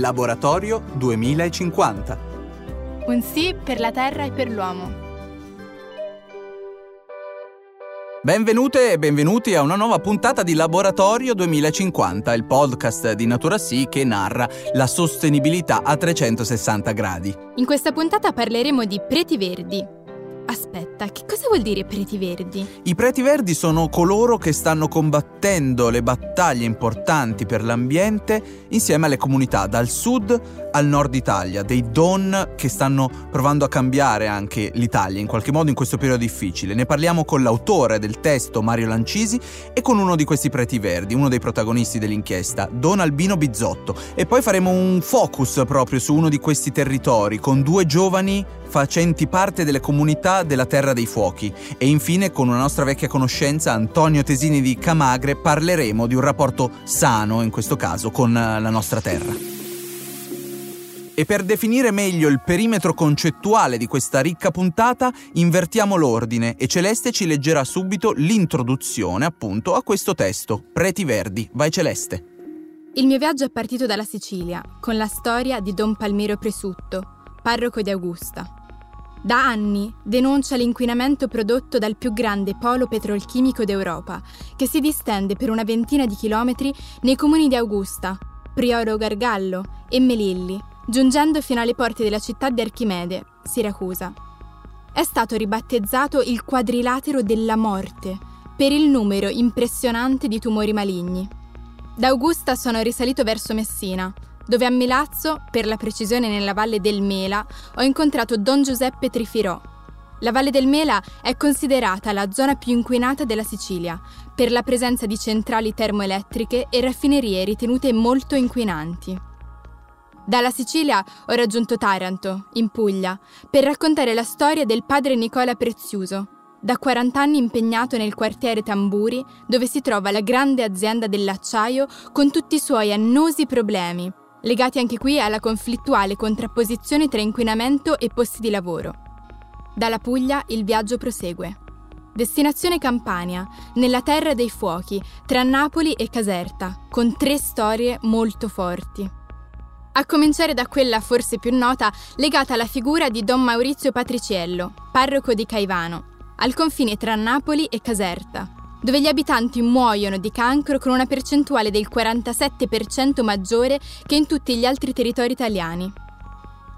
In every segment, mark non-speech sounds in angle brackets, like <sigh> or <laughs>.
Laboratorio 2050. Un sì per la Terra e per l'uomo. Benvenute e benvenuti a una nuova puntata di Laboratorio 2050, il podcast di Natura Sì che narra la sostenibilità a 360 gradi. In questa puntata parleremo di preti verdi, Aspetta, che cosa vuol dire preti verdi? I preti verdi sono coloro che stanno combattendo le battaglie importanti per l'ambiente insieme alle comunità dal sud al nord Italia, dei don che stanno provando a cambiare anche l'Italia in qualche modo in questo periodo difficile. Ne parliamo con l'autore del testo Mario Lancisi e con uno di questi preti verdi, uno dei protagonisti dell'inchiesta, Don Albino Bizzotto. E poi faremo un focus proprio su uno di questi territori con due giovani facenti parte delle comunità della Terra dei Fuochi. E infine con una nostra vecchia conoscenza, Antonio Tesini di Camagre, parleremo di un rapporto sano, in questo caso, con la nostra terra. E per definire meglio il perimetro concettuale di questa ricca puntata, invertiamo l'ordine e Celeste ci leggerà subito l'introduzione appunto a questo testo. Preti Verdi, vai Celeste. Il mio viaggio è partito dalla Sicilia, con la storia di Don Palmiro Presutto, parroco di Augusta. Da anni denuncia l'inquinamento prodotto dal più grande polo petrolchimico d'Europa, che si distende per una ventina di chilometri nei comuni di Augusta, Prioro Gargallo e Melilli, giungendo fino alle porte della città di Archimede, Siracusa. È stato ribattezzato il quadrilatero della morte per il numero impressionante di tumori maligni. Da Augusta sono risalito verso Messina, dove a Milazzo, per la precisione nella valle del Mela, ho incontrato Don Giuseppe Trifirò. La valle del Mela è considerata la zona più inquinata della Sicilia, per la presenza di centrali termoelettriche e raffinerie ritenute molto inquinanti. Dalla Sicilia ho raggiunto Taranto, in Puglia, per raccontare la storia del padre Nicola Preziuso, da 40 anni impegnato nel quartiere Tamburi, dove si trova la grande azienda dell'acciaio con tutti i suoi annosi problemi, legati anche qui alla conflittuale contrapposizione tra inquinamento e posti di lavoro. Dalla Puglia il viaggio prosegue. Destinazione Campania, nella terra dei fuochi, tra Napoli e Caserta, con tre storie molto forti. A cominciare da quella forse più nota legata alla figura di Don Maurizio Patriciello, parroco di Caivano, al confine tra Napoli e Caserta, dove gli abitanti muoiono di cancro con una percentuale del 47% maggiore che in tutti gli altri territori italiani.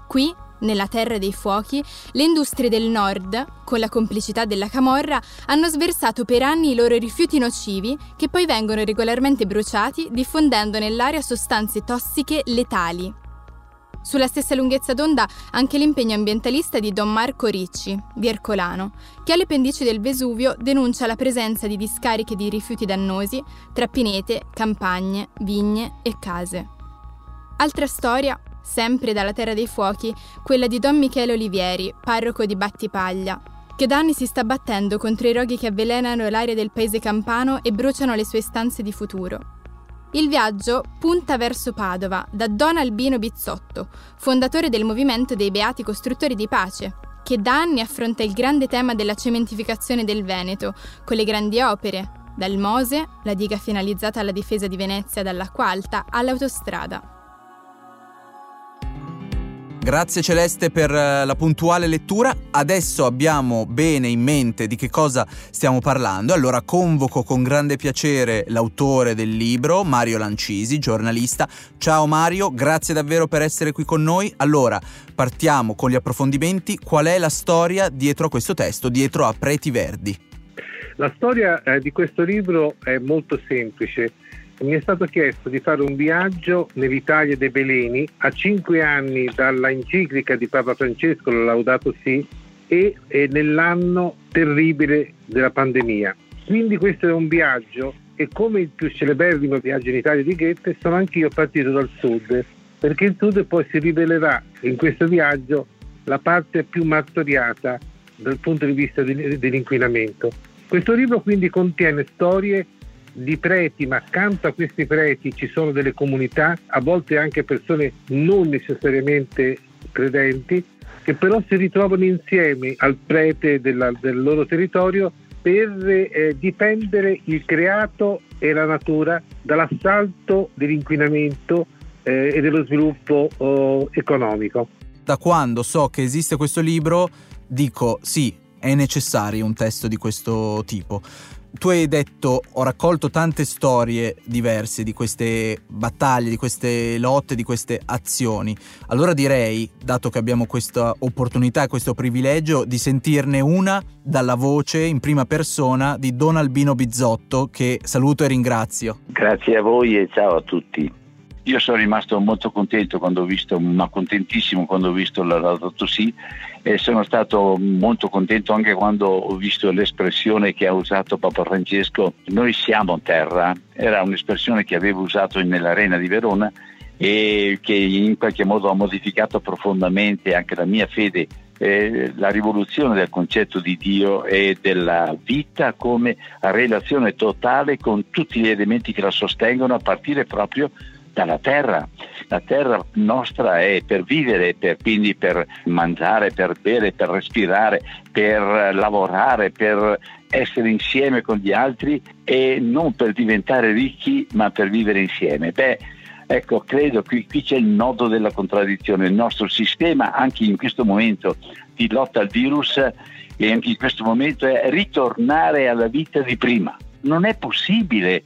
Qui nella Terra dei Fuochi, le industrie del nord, con la complicità della Camorra, hanno sversato per anni i loro rifiuti nocivi che poi vengono regolarmente bruciati diffondendo nell'aria sostanze tossiche letali. Sulla stessa lunghezza d'onda anche l'impegno ambientalista di Don Marco Ricci, di Ercolano, che alle pendici del Vesuvio denuncia la presenza di discariche di rifiuti dannosi tra pinete, campagne, vigne e case. Altra storia sempre dalla Terra dei Fuochi, quella di Don Michele Olivieri, parroco di Battipaglia, che da anni si sta battendo contro i roghi che avvelenano l'aria del paese campano e bruciano le sue stanze di futuro. Il viaggio punta verso Padova da Don Albino Bizzotto, fondatore del movimento dei Beati Costruttori di Pace, che da anni affronta il grande tema della cementificazione del Veneto, con le grandi opere, dal Mose, la diga finalizzata alla difesa di Venezia dall'acqua alta, all'autostrada. Grazie Celeste per eh, la puntuale lettura. Adesso abbiamo bene in mente di che cosa stiamo parlando. Allora convoco con grande piacere l'autore del libro, Mario Lancisi, giornalista. Ciao Mario, grazie davvero per essere qui con noi. Allora, partiamo con gli approfondimenti. Qual è la storia dietro a questo testo, dietro a Preti Verdi? La storia eh, di questo libro è molto semplice mi è stato chiesto di fare un viaggio nell'Italia dei Beleni a cinque anni dalla enciclica di Papa Francesco, Laudato Si, e, e nell'anno terribile della pandemia. Quindi questo è un viaggio e come il più celeberrimo viaggio in Italia di Goethe sono anch'io partito dal sud, perché il sud poi si rivelerà in questo viaggio la parte più martoriata dal punto di vista dell'inquinamento. Questo libro quindi contiene storie di preti, ma accanto a questi preti ci sono delle comunità, a volte anche persone non necessariamente credenti, che però si ritrovano insieme al prete della, del loro territorio per eh, difendere il creato e la natura dall'assalto dell'inquinamento eh, e dello sviluppo oh, economico. Da quando so che esiste questo libro dico sì, è necessario un testo di questo tipo tu hai detto ho raccolto tante storie diverse di queste battaglie, di queste lotte, di queste azioni. Allora direi, dato che abbiamo questa opportunità e questo privilegio, di sentirne una dalla voce in prima persona di Don Albino Bizzotto, che saluto e ringrazio. Grazie a voi e ciao a tutti. Io sono rimasto molto contento quando ho visto, ma contentissimo quando ho visto la Laudato Si e sono stato molto contento anche quando ho visto l'espressione che ha usato Papa Francesco, noi siamo terra, era un'espressione che avevo usato nell'arena di Verona e che in qualche modo ha modificato profondamente anche la mia fede. Eh, la rivoluzione del concetto di Dio e della vita come relazione totale con tutti gli elementi che la sostengono a partire proprio dalla terra. La terra nostra è per vivere, per, quindi per mangiare, per bere, per respirare, per lavorare, per essere insieme con gli altri e non per diventare ricchi ma per vivere insieme. Beh, ecco, credo che qui c'è il nodo della contraddizione. Il nostro sistema, anche in questo momento di lotta al virus, e anche in questo momento è ritornare alla vita di prima. Non è possibile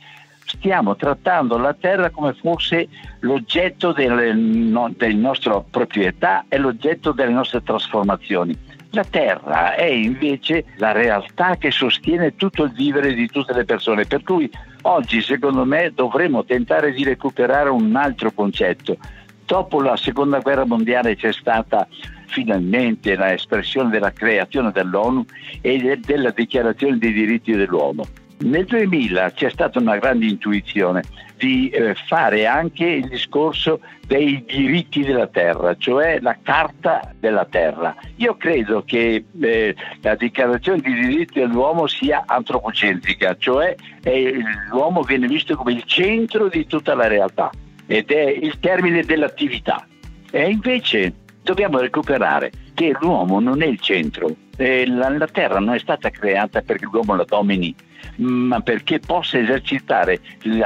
stiamo trattando la terra come fosse l'oggetto delle, no, della nostra proprietà e l'oggetto delle nostre trasformazioni. La terra è invece la realtà che sostiene tutto il vivere di tutte le persone, per cui oggi secondo me dovremmo tentare di recuperare un altro concetto. Dopo la seconda guerra mondiale c'è stata finalmente l'espressione della creazione dell'ONU e della dichiarazione dei diritti dell'uomo. Nel 2000 c'è stata una grande intuizione di eh, fare anche il discorso dei diritti della terra, cioè la carta della terra. Io credo che eh, la dichiarazione dei diritti dell'uomo sia antropocentrica, cioè eh, l'uomo viene visto come il centro di tutta la realtà ed è il termine dell'attività. E invece dobbiamo recuperare che l'uomo non è il centro, eh, la, la terra non è stata creata perché l'uomo la domini ma perché possa esercitare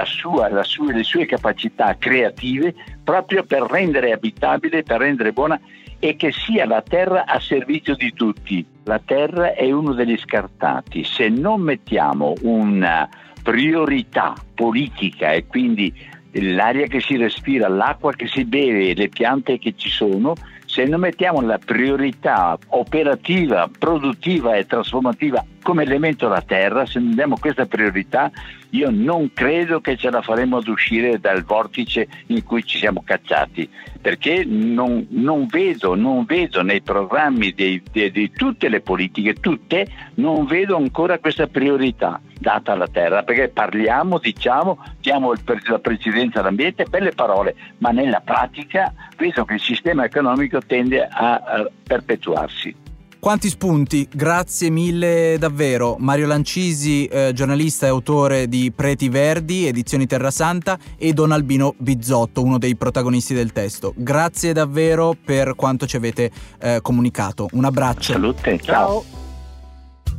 sua, sua, le sue capacità creative proprio per rendere abitabile, per rendere buona e che sia la terra a servizio di tutti. La terra è uno degli scartati. Se non mettiamo una priorità politica e quindi l'aria che si respira, l'acqua che si beve le piante che ci sono, se non mettiamo la priorità operativa, produttiva e trasformativa come elemento la terra, se non diamo questa priorità, io non credo che ce la faremo ad uscire dal vortice in cui ci siamo cacciati, perché non, non vedo, non vedo nei programmi di tutte le politiche, tutte, non vedo ancora questa priorità data alla terra, perché parliamo, diciamo, diamo la precedenza all'ambiente, belle parole, ma nella pratica vedo che il sistema economico tende a, a perpetuarsi. Quanti spunti, grazie mille davvero. Mario Lancisi, eh, giornalista e autore di Preti Verdi, edizioni Terrasanta, e Don Albino Bizzotto, uno dei protagonisti del testo. Grazie davvero per quanto ci avete eh, comunicato. Un abbraccio. Salute, ciao. ciao.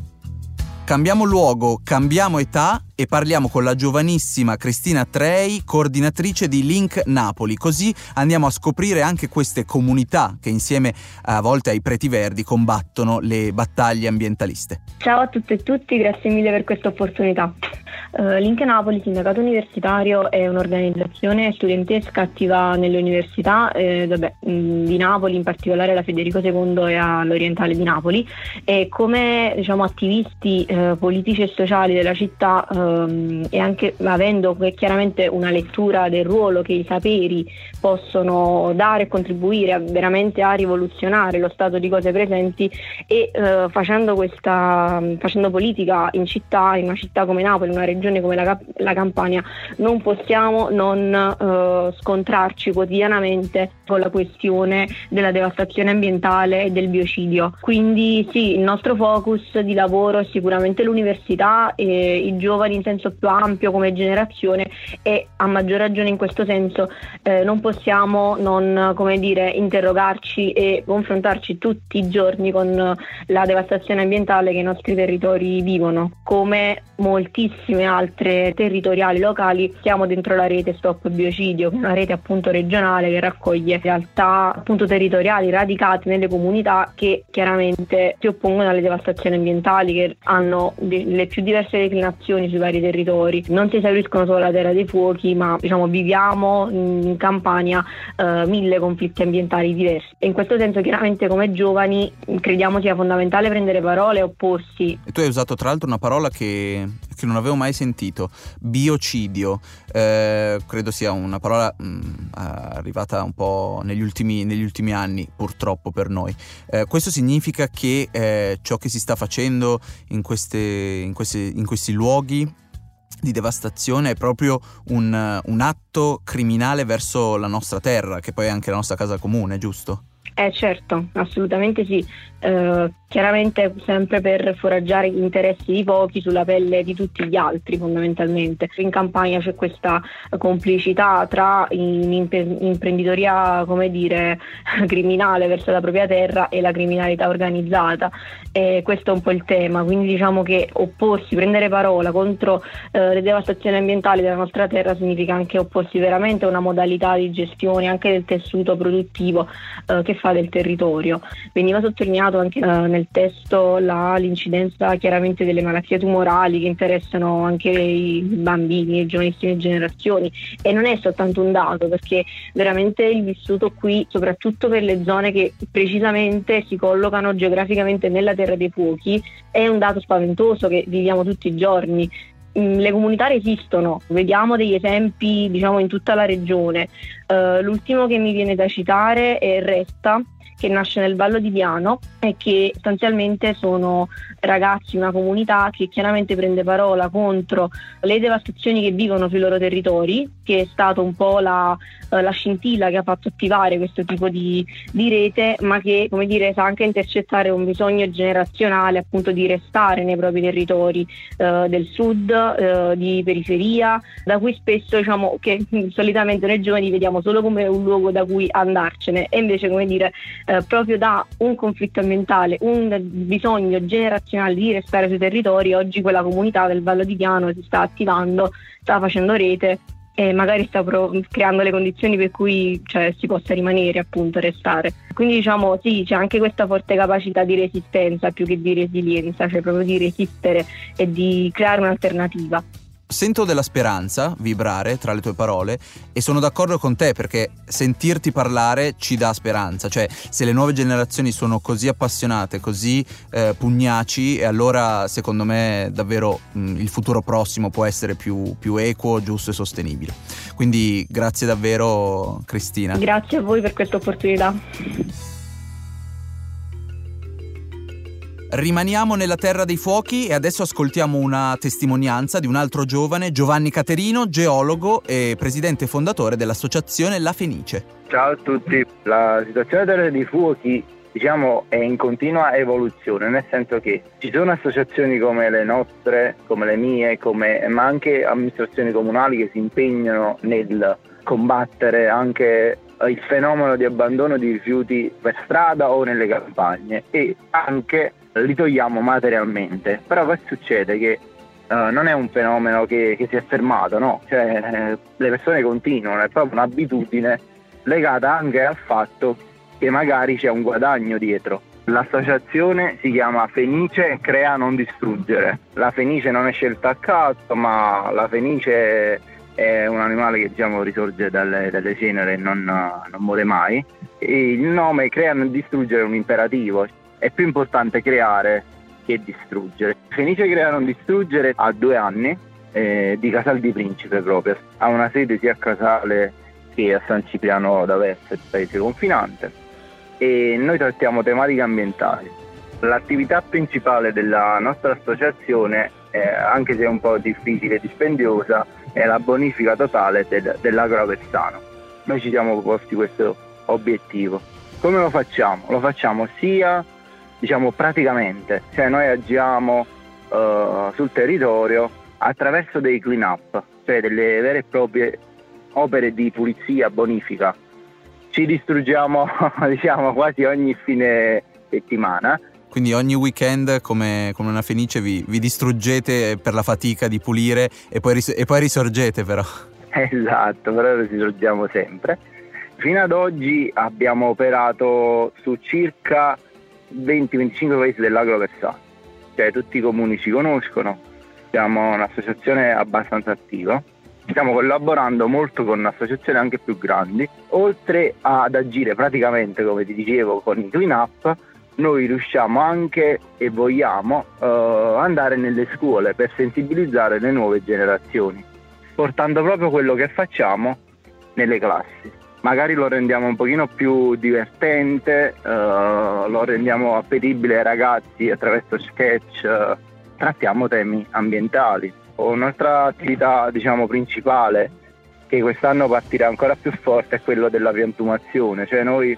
Cambiamo luogo, cambiamo età e parliamo con la giovanissima Cristina Trei, coordinatrice di Link Napoli. Così andiamo a scoprire anche queste comunità che insieme a volte ai Preti Verdi combattono le battaglie ambientaliste. Ciao a tutte e tutti, grazie mille per questa opportunità. Uh, Link Napoli, sindacato universitario, è un'organizzazione studentesca attiva nelle università eh, vabbè, di Napoli, in particolare alla Federico II e all'Orientale di Napoli e come diciamo, attivisti eh, politici e sociali della città ehm, e anche avendo chiaramente una lettura del ruolo che i saperi possono dare e contribuire a, veramente a rivoluzionare lo stato di cose presenti e eh, facendo, questa, facendo politica in città, in una città come Napoli, in una regione come la, la Campania, non possiamo non eh, scontrarci quotidianamente con la questione della devastazione ambientale e del biocidio. Quindi sì, il nostro focus di lavoro è sicuramente l'università e i giovani in senso più ampio come generazione e a maggior ragione in questo senso eh, non possiamo non dire, interrogarci e confrontarci tutti i giorni con la devastazione ambientale che i nostri territori vivono, come moltissime altre territoriali locali siamo dentro la rete Stop Biocidio, una rete appunto regionale che raccoglie realtà appunto territoriali radicate nelle comunità che chiaramente si oppongono alle devastazioni ambientali che hanno le più diverse declinazioni sui vari territori. Non si esauriscono solo la terra dei fuochi, ma diciamo viviamo in Campania eh, mille conflitti ambientali diversi. E in questo senso chiaramente come giovani crediamo sia fondamentale prendere parole e opporsi. E tu hai usato tra l'altro una parola che, che non avevo mai sentito, biocidio. Eh, credo sia una parola mh, mm, arrivata un po' negli ultimi, negli ultimi anni, purtroppo per noi. Eh, questo significa che eh, ciò che si sta facendo in, queste, in, queste, in questi luoghi di devastazione è proprio un, un atto criminale verso la nostra terra, che poi è anche la nostra casa comune, giusto? Eh certo, assolutamente sì. Eh, chiaramente sempre per foraggiare gli interessi di pochi sulla pelle di tutti gli altri fondamentalmente. In campagna c'è questa complicità tra imprenditoria come dire <laughs> criminale verso la propria terra e la criminalità organizzata e questo è un po' il tema, quindi diciamo che opporsi, prendere parola contro eh, le devastazioni ambientali della nostra terra significa anche opporsi veramente a una modalità di gestione anche del tessuto produttivo eh, che fa del territorio. Veniva sottolineato anche uh, nel testo la, l'incidenza chiaramente delle malattie tumorali che interessano anche i bambini, le giovanissime generazioni e non è soltanto un dato perché veramente il vissuto qui, soprattutto per le zone che precisamente si collocano geograficamente nella Terra dei Fuochi, è un dato spaventoso che viviamo tutti i giorni mm, le comunità resistono, vediamo degli esempi diciamo in tutta la regione. Uh, l'ultimo che mi viene da citare è Resta, che nasce nel Vallo di Diano e che sostanzialmente sono ragazzi, una comunità che chiaramente prende parola contro le devastazioni che vivono sui loro territori, che è stata un po' la, eh, la scintilla che ha fatto attivare questo tipo di, di, rete, ma che come dire sa anche intercettare un bisogno generazionale appunto di restare nei propri territori eh, del sud, eh, di periferia, da cui spesso diciamo che solitamente noi giovani vediamo solo come un luogo da cui andarcene e invece come dire eh, proprio da un conflitto ambientale, un bisogno generazionale di restare sui territori, oggi quella comunità del Vallo di Diano si sta attivando, sta facendo rete e magari sta pro- creando le condizioni per cui cioè, si possa rimanere, appunto, restare. Quindi diciamo sì, c'è anche questa forte capacità di resistenza più che di resilienza, cioè proprio di resistere e di creare un'alternativa. Sento della speranza vibrare tra le tue parole e sono d'accordo con te perché sentirti parlare ci dà speranza, cioè se le nuove generazioni sono così appassionate, così eh, pugnaci, allora secondo me davvero mh, il futuro prossimo può essere più, più equo, giusto e sostenibile. Quindi grazie davvero Cristina. Grazie a voi per questa opportunità. Rimaniamo nella terra dei fuochi e adesso ascoltiamo una testimonianza di un altro giovane, Giovanni Caterino, geologo e presidente fondatore dell'associazione La Fenice. Ciao a tutti, la situazione della terra dei fuochi diciamo è in continua evoluzione, nel senso che ci sono associazioni come le nostre, come le mie, come, ma anche amministrazioni comunali che si impegnano nel combattere anche il fenomeno di abbandono di rifiuti per strada o nelle campagne e anche li togliamo materialmente. Però poi succede che uh, non è un fenomeno che, che, si è fermato, no? Cioè, eh, le persone continuano, è proprio un'abitudine legata anche al fatto che magari c'è un guadagno dietro. L'associazione si chiama Fenice Crea Non Distruggere. La fenice non è scelta a caso, ma la fenice è un animale che diciamo, risorge dalle, dalle cenere e non, non muore mai. E il nome Crea Non Distruggere è un imperativo, è più importante creare che distruggere. Fenice Crea Non Distruggere ha due anni, eh, di Casal di Principe proprio, ha una sede sia a Casale che a San Cipriano d'Aversa, paese confinante, e noi trattiamo tematiche ambientali. L'attività principale della nostra associazione, eh, anche se è un po' difficile e dispendiosa, è la bonifica totale del, dell'agro. Noi ci siamo proposti questo obiettivo. Come lo facciamo? Lo facciamo sia diciamo praticamente, cioè noi agiamo uh, sul territorio attraverso dei clean up, cioè delle vere e proprie opere di pulizia, bonifica. Ci distruggiamo <laughs> diciamo quasi ogni fine settimana Quindi ogni weekend come, come una fenice vi, vi, distruggete per la fatica di pulire e poi, ris- e poi risorgete però. <laughs> Esatto, però risorgiamo sempre. Fino ad oggi abbiamo operato su circa 20-25 paesi dell'Agro Versano, cioè tutti i comuni ci conoscono, siamo un'associazione abbastanza attiva, stiamo collaborando molto con associazioni anche più grandi, oltre ad agire praticamente come ti dicevo con i Twin Up, noi riusciamo anche e vogliamo uh, andare nelle scuole per sensibilizzare le nuove generazioni, portando proprio quello che facciamo nelle classi magari lo rendiamo un pochino più divertente, uh, lo rendiamo appetibile ai ragazzi attraverso sketch, uh, trattiamo temi ambientali. Un'altra attività diciamo, principale che quest'anno partirà ancora più forte è quello della piantumazione, cioè noi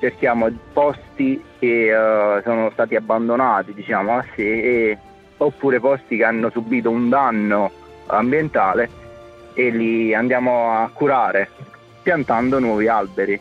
cerchiamo posti che uh, sono stati abbandonati diciamo, a sé e, oppure posti che hanno subito un danno ambientale e li andiamo a curare piantando nuovi alberi.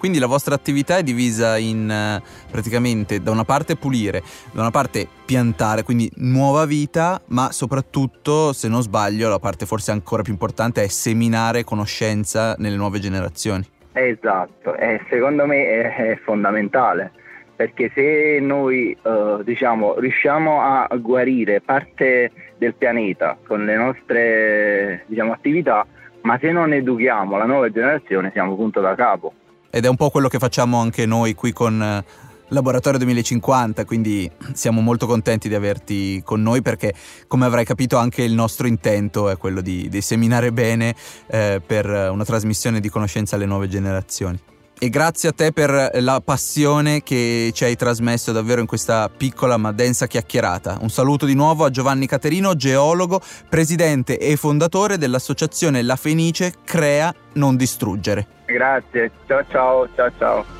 Quindi la vostra attività è divisa in eh, praticamente da una parte pulire, da una parte piantare, quindi nuova vita, ma soprattutto, se non sbaglio, la parte forse ancora più importante è seminare conoscenza nelle nuove generazioni. Esatto, e secondo me è, è, fondamentale perché se noi eh, diciamo, riusciamo a guarire parte del pianeta con le nostre diciamo, attività, ma se non educhiamo la nuova generazione siamo punto da capo. Ed è un po' quello che facciamo anche noi qui con eh, Laboratorio 2050, quindi siamo molto contenti di averti con noi perché come avrai capito anche il nostro intento è quello di, di seminare bene eh, per una trasmissione di conoscenza alle nuove generazioni e grazie a te per la passione che ci hai trasmesso davvero in questa piccola ma densa chiacchierata. Un saluto di nuovo a Giovanni Caterino, geologo, presidente e fondatore dell'associazione La Fenice Crea Non Distruggere. Grazie, ciao ciao, ciao ciao.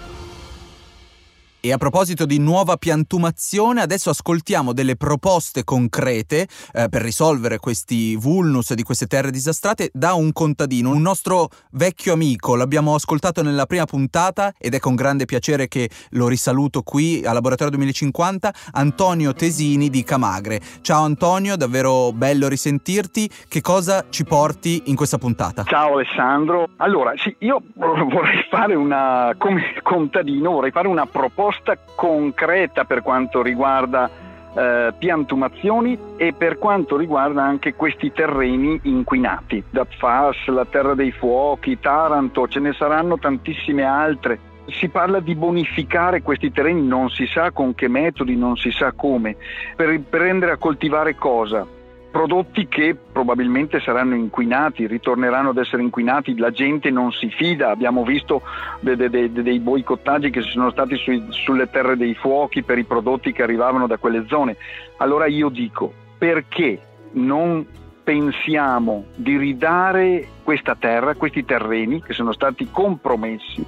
E a proposito di nuova piantumazione, adesso ascoltiamo delle proposte concrete eh, per risolvere questi vulnus di queste terre disastrate da un contadino, un nostro vecchio amico. L'abbiamo ascoltato nella prima puntata ed è con grande piacere che lo risaluto qui a Laboratorio 2050, Antonio Tesini di Camagre. Ciao Antonio, davvero bello risentirti. Che cosa ci porti in questa puntata? Ciao Alessandro. Allora, sì, io <laughs> vorrei fare una, come contadino, vorrei fare una proposta risposta concreta per quanto riguarda eh, piantumazioni e per quanto riguarda anche questi terreni inquinati. Datfas, la Terra dei Fuochi, Taranto, ce ne saranno tantissime altre. Si parla di bonificare questi terreni, non si sa con che metodi, non si sa come, per prendere a coltivare cosa? Prodotti che probabilmente saranno inquinati, ritorneranno ad essere inquinati, la gente non si fida, abbiamo visto de, de, de, dei boicottaggi che ci sono stati sui, sulle terre dei fuochi per i prodotti che arrivavano da quelle zone. Allora io dico, perché non pensiamo di ridare questa terra, questi terreni che sono stati compromessi,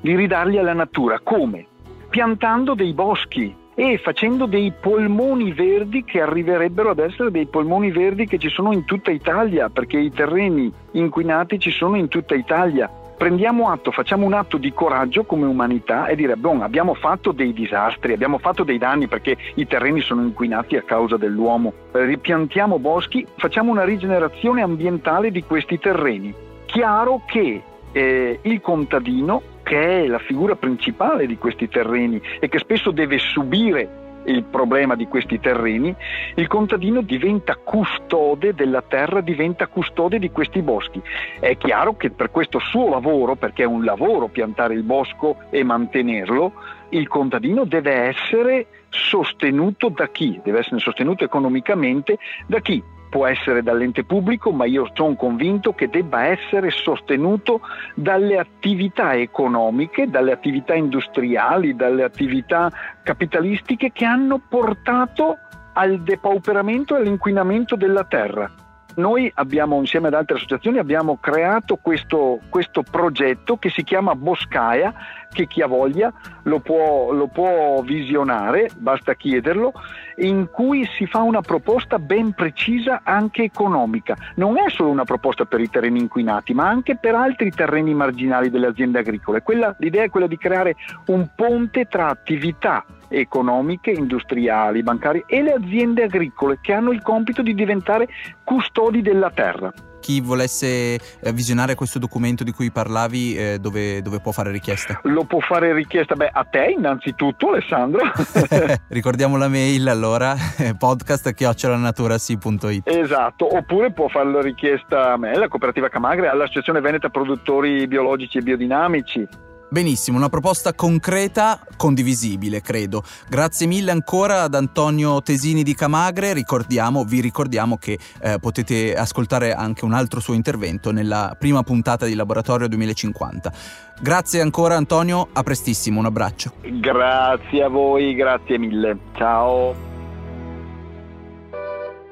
di ridarli alla natura? Come? Piantando dei boschi, e facendo dei polmoni verdi che arriverebbero ad essere dei polmoni verdi che ci sono in tutta Italia, perché i terreni inquinati ci sono in tutta Italia. Prendiamo atto, facciamo un atto di coraggio come umanità e dire, bon, abbiamo fatto dei disastri, abbiamo fatto dei danni perché i terreni sono inquinati a causa dell'uomo. Ripiantiamo boschi, facciamo una rigenerazione ambientale di questi terreni. Chiaro che eh, il contadino che è la figura principale di questi terreni e che spesso deve subire il problema di questi terreni, il contadino diventa custode della terra, diventa custode di questi boschi. È chiaro che per questo suo lavoro, perché è un lavoro piantare il bosco e mantenerlo, il contadino deve essere sostenuto da chi? Deve essere sostenuto economicamente da chi? Può essere dall'ente pubblico, ma io sono convinto che debba essere sostenuto dalle attività economiche, dalle attività industriali, dalle attività capitalistiche che hanno portato al depauperamento e all'inquinamento della terra. Noi abbiamo, insieme ad altre associazioni, abbiamo creato questo, questo progetto che si chiama Boscaia, che chi ha voglia lo può, lo può visionare, basta chiederlo, in cui si fa una proposta ben precisa anche economica. Non è solo una proposta per i terreni inquinati, ma anche per altri terreni marginali delle aziende agricole. Quella, l'idea è quella di creare un ponte tra attività economiche, industriali, bancarie e le aziende agricole che hanno il compito di diventare custodi della terra chi volesse eh, visionare questo documento di cui parlavi, eh, dove, dove, può fare richiesta? Lo può fare richiesta beh, a te innanzitutto, Alessandro. <laughs> <laughs> Ricordiamo la mail allora, podcast chiocciolanaturasi.it. Esatto, oppure può fare la richiesta a me, alla cooperativa Camagre, all'Associazione Veneta Produttori Biologici e Biodinamici. Benissimo, una proposta concreta, condivisibile, credo. Grazie mille ancora ad Antonio Tesini di Camagre. Ricordiamo, vi ricordiamo che eh, potete ascoltare anche un altro suo intervento nella prima puntata di Laboratorio 2050. Grazie ancora Antonio, a prestissimo, un abbraccio. Grazie a voi, grazie mille. Ciao.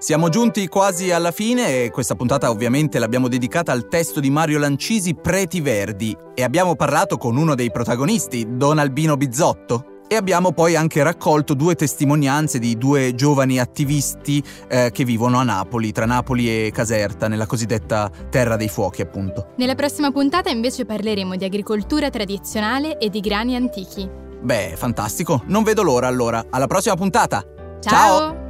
Siamo giunti quasi alla fine e questa puntata ovviamente l'abbiamo dedicata al testo di Mario Lancisi Preti Verdi e abbiamo parlato con uno dei protagonisti, Don Albino Bizzotto. E abbiamo poi anche raccolto due testimonianze di due giovani attivisti eh, che vivono a Napoli, tra Napoli e Caserta, nella cosiddetta Terra dei Fuochi, appunto. Nella prossima puntata invece parleremo di agricoltura tradizionale e di grani antichi. Beh, fantastico. Non vedo l'ora allora. Alla prossima puntata. Ciao. Ciao.